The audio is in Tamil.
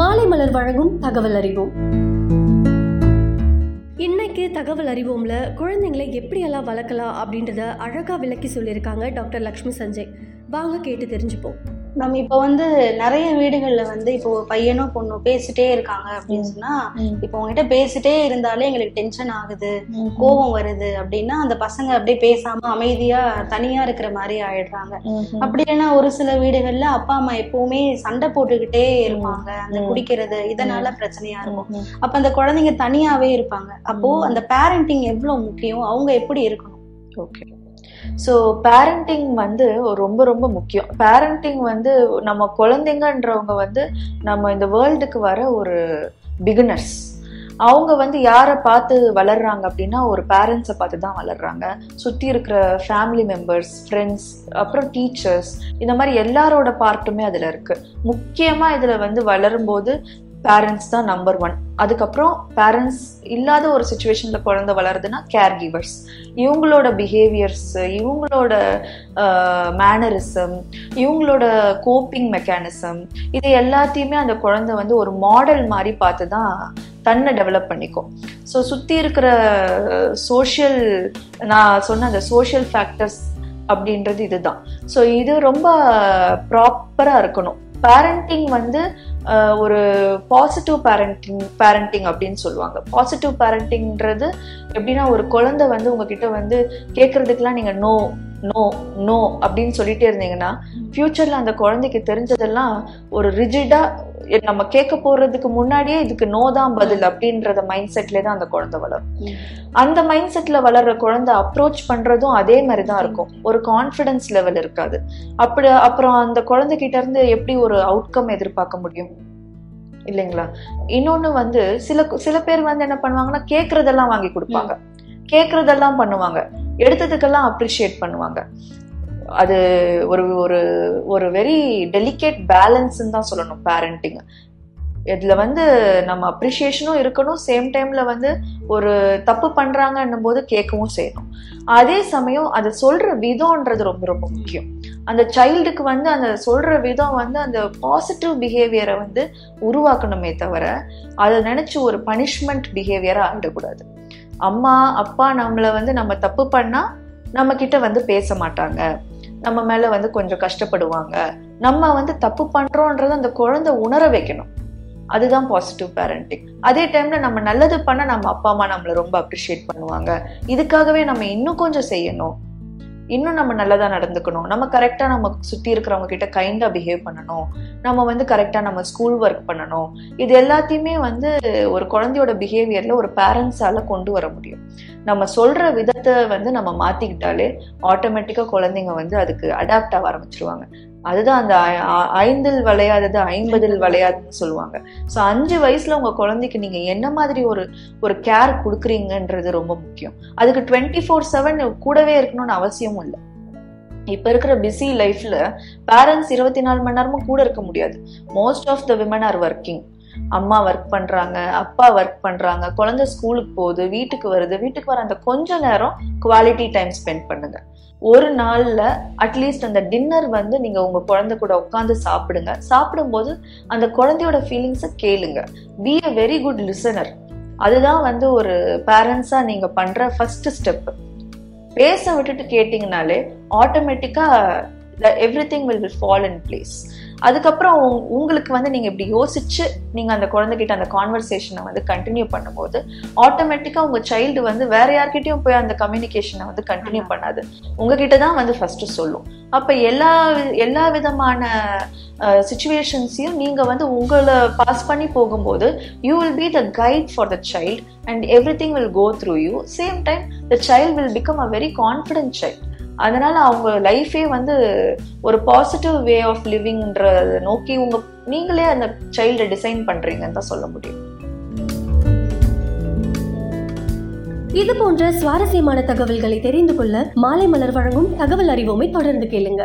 மாலை மலர் வழங்கும் தகவல் அறிவோம். இன்னைக்கு தகவல் அறிவோம்ல குழந்தைங்களை எப்படியெல்லாம் வளர்க்கலாம் அப்படின்றத அழகா விளக்கி சொல்லியிருக்காங்க டாக்டர் லக்ஷ்மி சஞ்சய். வாங்க கேட்டு தெரிஞ்சுப்போம். நம்ம இப்போ வந்து நிறைய வீடுகள்ல வந்து இப்போ பையனோ பொண்ணோ பேசிட்டே இருக்காங்க அப்படின்னு சொன்னா இப்போ உங்ககிட்ட பேசிட்டே இருந்தாலே எங்களுக்கு டென்ஷன் ஆகுது கோபம் வருது அப்படின்னா அந்த பசங்க அப்படியே பேசாம அமைதியா தனியா இருக்கிற மாதிரி ஆயிடுறாங்க. அப்படி இல்லைன்னா ஒரு சில வீடுகள்ல அப்பா அம்மா எப்பவுமே சண்டை போட்டுக்கிட்டே இருப்பாங்க. அந்த. குடிக்கிறது இதனால பிரச்சனையா இருக்கும். அப்ப அந்த குழந்தைங்க தனியாவே இருப்பாங்க. அப்போ. அந்த பேரண்டிங் எவ்வளவு முக்கியம்? அவங்க எப்படி இருக்கணும்? ஓகே. ஸோ பேரண்டிங் வந்து ரொம்ப ரொம்ப முக்கியம். பேரண்டிங் வந்து நம்ம குழந்தைங்கன்றவங்க வந்து நம்ம இந்த வேர்ல்டுக்கு வர ஒரு பிகினர்ஸ் அவங்க வந்து யாரை பார்த்து வளர்றாங்க அப்படின்னா ஒரு பேரண்ட்ஸை பார்த்து தான் வளர்றாங்க. சுற்றி இருக்கிற ஃபேமிலி மெம்பர்ஸ் ஃப்ரெண்ட்ஸ் அப்புறம் டீச்சர்ஸ் இந்த மாதிரி எல்லாரோட பார்ட்டுமே அதில் இருக்குது முக்கியமாக இதில் வந்து வளரும்போது பேரண்ட்ஸ் தான் நம்பர் ஒன் அதுக்கப்புறம் பேரண்ட்ஸ் இல்லாத ஒரு சுச்சுவேஷனில் குழந்தை வளருதுன்னா கேர் கிவர்ஸ் இவங்களோட பிஹேவியர்ஸ் இவங்களோட மேனரிசம் இவங்களோட கோப்பிங் மெக்கானிசம் இது எல்லாத்தையுமே அந்த குழந்தை வந்து ஒரு மாடல் மாதிரி பார்த்து தான் தன்னை டெவலப் பண்ணிக்கும். ஸோ சுற்றி இருக்கிற சோஷியல் நான் சொன்ன அந்த சோஷியல் ஃபேக்டர்ஸ் அப்படின்றது இதுதான். ஸோ இது ரொம்ப ப்ராப்பராக இருக்கணும். பேரண்டிங் வந்து ஒரு பாசிட்டிவ் பேரண்டிங் பேரண்டிங் அப்படின்னு சொல்லுவாங்க. பாசிட்டிவ் பேரண்டிங்கிறது எப்படின்னா ஒரு குழந்தை வந்து உங்ககிட்ட வந்து கேட்கறதுக்கெலாம் நீங்கள் நோ நோ நோ அப்படின்னு சொல்லிட்டே இருந்தீங்கன்னா ஃபியூச்சர்ல அந்த குழந்தைக்கு தெரிஞ்சதெல்லாம் ஒரு ரிஜிடா நம்ம கேட்க போறதுக்கு முன்னாடியே இதுக்கு நோ தான் பதில் அப்படின்றத மைண்ட் செட்ல தான் அந்த குழந்தை வளரும். அந்த மைண்ட் செட்ல வளர்ற குழந்தை அப்ரோச் பண்றதும் அதே மாதிரி தான் இருக்கும். ஒரு கான்ஃபிடன்ஸ் லெவல் இருக்காது. அப்படி அப்புறம் அந்த குழந்தைகிட்ட இருந்து எப்படி ஒரு அவுட்கம் எதிர்பார்க்க முடியும்? இல்லைங்களா? இன்னொன்னு வந்து சில சில பேர் வந்து என்ன பண்ணுவாங்கன்னா கேக்குறதெல்லாம் வாங்கி கொடுப்பாங்க. கேக்குறதெல்லாம் பண்ணுவாங்க. எடுத்ததுக்கெல்லாம் அப்ரிஷியேட் பண்ணுவாங்க. அது ஒரு ஒரு ஒரு வெரி டெலிகேட் பேலன்ஸ்ன்னு தான் சொல்லணும் பேரண்டிங் இதுல வந்து நம்ம அப்ரிஷியேஷனும் இருக்கணும் சேம் டைம்ல வந்து ஒரு தப்பு பண்றாங்கன்னும் போது கேட்கவும் செய்யணும். அதே சமயம் அதை சொல்ற விதம்ன்றது ரொம்ப ரொம்ப முக்கியம். அந்த சைல்டுக்கு வந்து அந்த சொல்ற விதம் வந்து அந்த பாசிட்டிவ் பிஹேவியரை வந்து உருவாக்கணுமே தவிர அதை நினைச்சு ஒரு பனிஷ்மெண்ட் பிஹேவியரா ஆகிடக்கூடாது அம்மா அப்பா நம்மளை வந்து நம்ம தப்பு பண்ணா நம்ம கிட்ட வந்து பேச மாட்டாங்க. நம்ம மேல வந்து கொஞ்சம் கஷ்டப்படுவாங்க. நம்ம வந்து தப்பு பண்றோன்றத அந்த குழந்தை உணர வைக்கணும். அதுதான் பாசிட்டிவ் பேரண்டிங் அதே டைம்ல நம்ம நல்லது பண்ண நம்ம அப்பா அம்மா நம்மளை ரொம்ப அப்ரிஷியேட் பண்ணுவாங்க. இதுக்காகவே நம்ம இன்னும் கொஞ்சம் செய்யணும். இன்னும் நம்ம நல்லதா நடந்துக்கணும். நம்ம கரெக்டா நம்ம சுத்தி இருக்கிறவங்க கிட்ட கைண்டா பிஹேவ் பண்ணணும். நம்ம வந்து கரெக்டா நம்ம ஸ்கூல் ஒர்க் பண்ணணும். இது எல்லாத்தையுமே வந்து ஒரு குழந்தையோட பிஹேவியர்ல ஒரு பேரண்ட்ஸால கொண்டு வர முடியும். நம்ம சொல்ற விதத்தை வந்து நம்ம மாத்திக்கிட்டாலே ஆட்டோமேட்டிக்கா குழந்தைங்க வந்து அதுக்கு அடாப்ட் ஆக ஆரம்பிச்சிருவாங்க. அதுதான் அந்த ஐ- ஐந்தில் விளையாதது ஐம்பதில் விளையாதுன்னு சொல்லுவாங்க. ஸோ அஞ்சு வயசுல உங்க குழந்தைக்கு நீங்க என்ன மாதிரி ஒரு ஒரு கேர் கொடுக்குறீங்கன்றது ரொம்ப முக்கியம். அதுக்கு டுவெண்ட்டி ஃபோர் செவன் கூடவே இருக்கணும்னு அவசியமும் இல்லை. இப்ப இருக்கிற பிஸி லைஃப்ல பேரண்ட்ஸ் இருபத்தி நாலு மணி நேரமும் கூட இருக்க முடியாது. Most of the women are working அம்மா ஒர்க் பண்றாங்க அப்பா ஒர்க் பண்றாங்க குழந்தை ஸ்கூலுக்கு போகுது வீட்டுக்கு வருது வீட்டுக்கு வர அந்த கொஞ்ச நேரம் குவாலிட்டி டைம் ஸ்பெண்ட் பண்ணுங்க. ஒரு நாள்ல அட்லீஸ்ட் அந்த டின்னர் வந்து நீங்க உங்க குழந்தை கூட உட்காந்து சாப்பிடுங்க. சாப்பிடும்போது அந்த குழந்தையோட ஃபீலிங்ஸை கேளுங்க. Be a very good listener அதுதான் வந்து ஒரு பேரண்ட்ஸா நீங்க பண்ற ஃபர்ஸ்ட் ஸ்டெப் பேச விட்டுட்டு கேட்டீங்கனாலே ஆட்டோமேட்டிக்கா everything will will fall in place அதுக்கப்புறம் உங்க- உங்களுக்கு வந்து நீங்க இப்படி யோசிச்சு நீங்க அந்த குழந்தைகிட்ட அந்த கான்வர்சேஷனை வந்து கண்டினியூ பண்ணும்போது ஆட்டோமேட்டிக்கா உங்க சைல்டு வந்து வேற யார்கிட்டயும் போய் அந்த கம்யூனிகேஷனை வந்து கண்டினியூ பண்ணாது. உங்ககிட்ட தான் வந்து ஃபர்ஸ்ட் சொல்லும். அப்ப எல்லா எல்லா விதமான சுச்சுவேஷன்ஸையும் நீங்க வந்து உங்களை பாஸ் பண்ணி போகும்போது you will be the guide for the child and everything will go through you same time the child will become a very confident child அதனால அவங்க லைஃபே வந்து ஒரு பாசிட்டிவ் வே ஆஃப் லிவிங்ன்றத நோக்கி உங்க நீங்களே அந்த சைல்டை டிசைன் பண்றீங்கன்னு தான் சொல்ல முடியும். இது போன்ற சுவாரஸ்யமான தகவல்களை தெரிந்து கொள்ள மாலை மலர் வழங்கும் தகவல் அறிவோமை தொடர்ந்து கேளுங்க.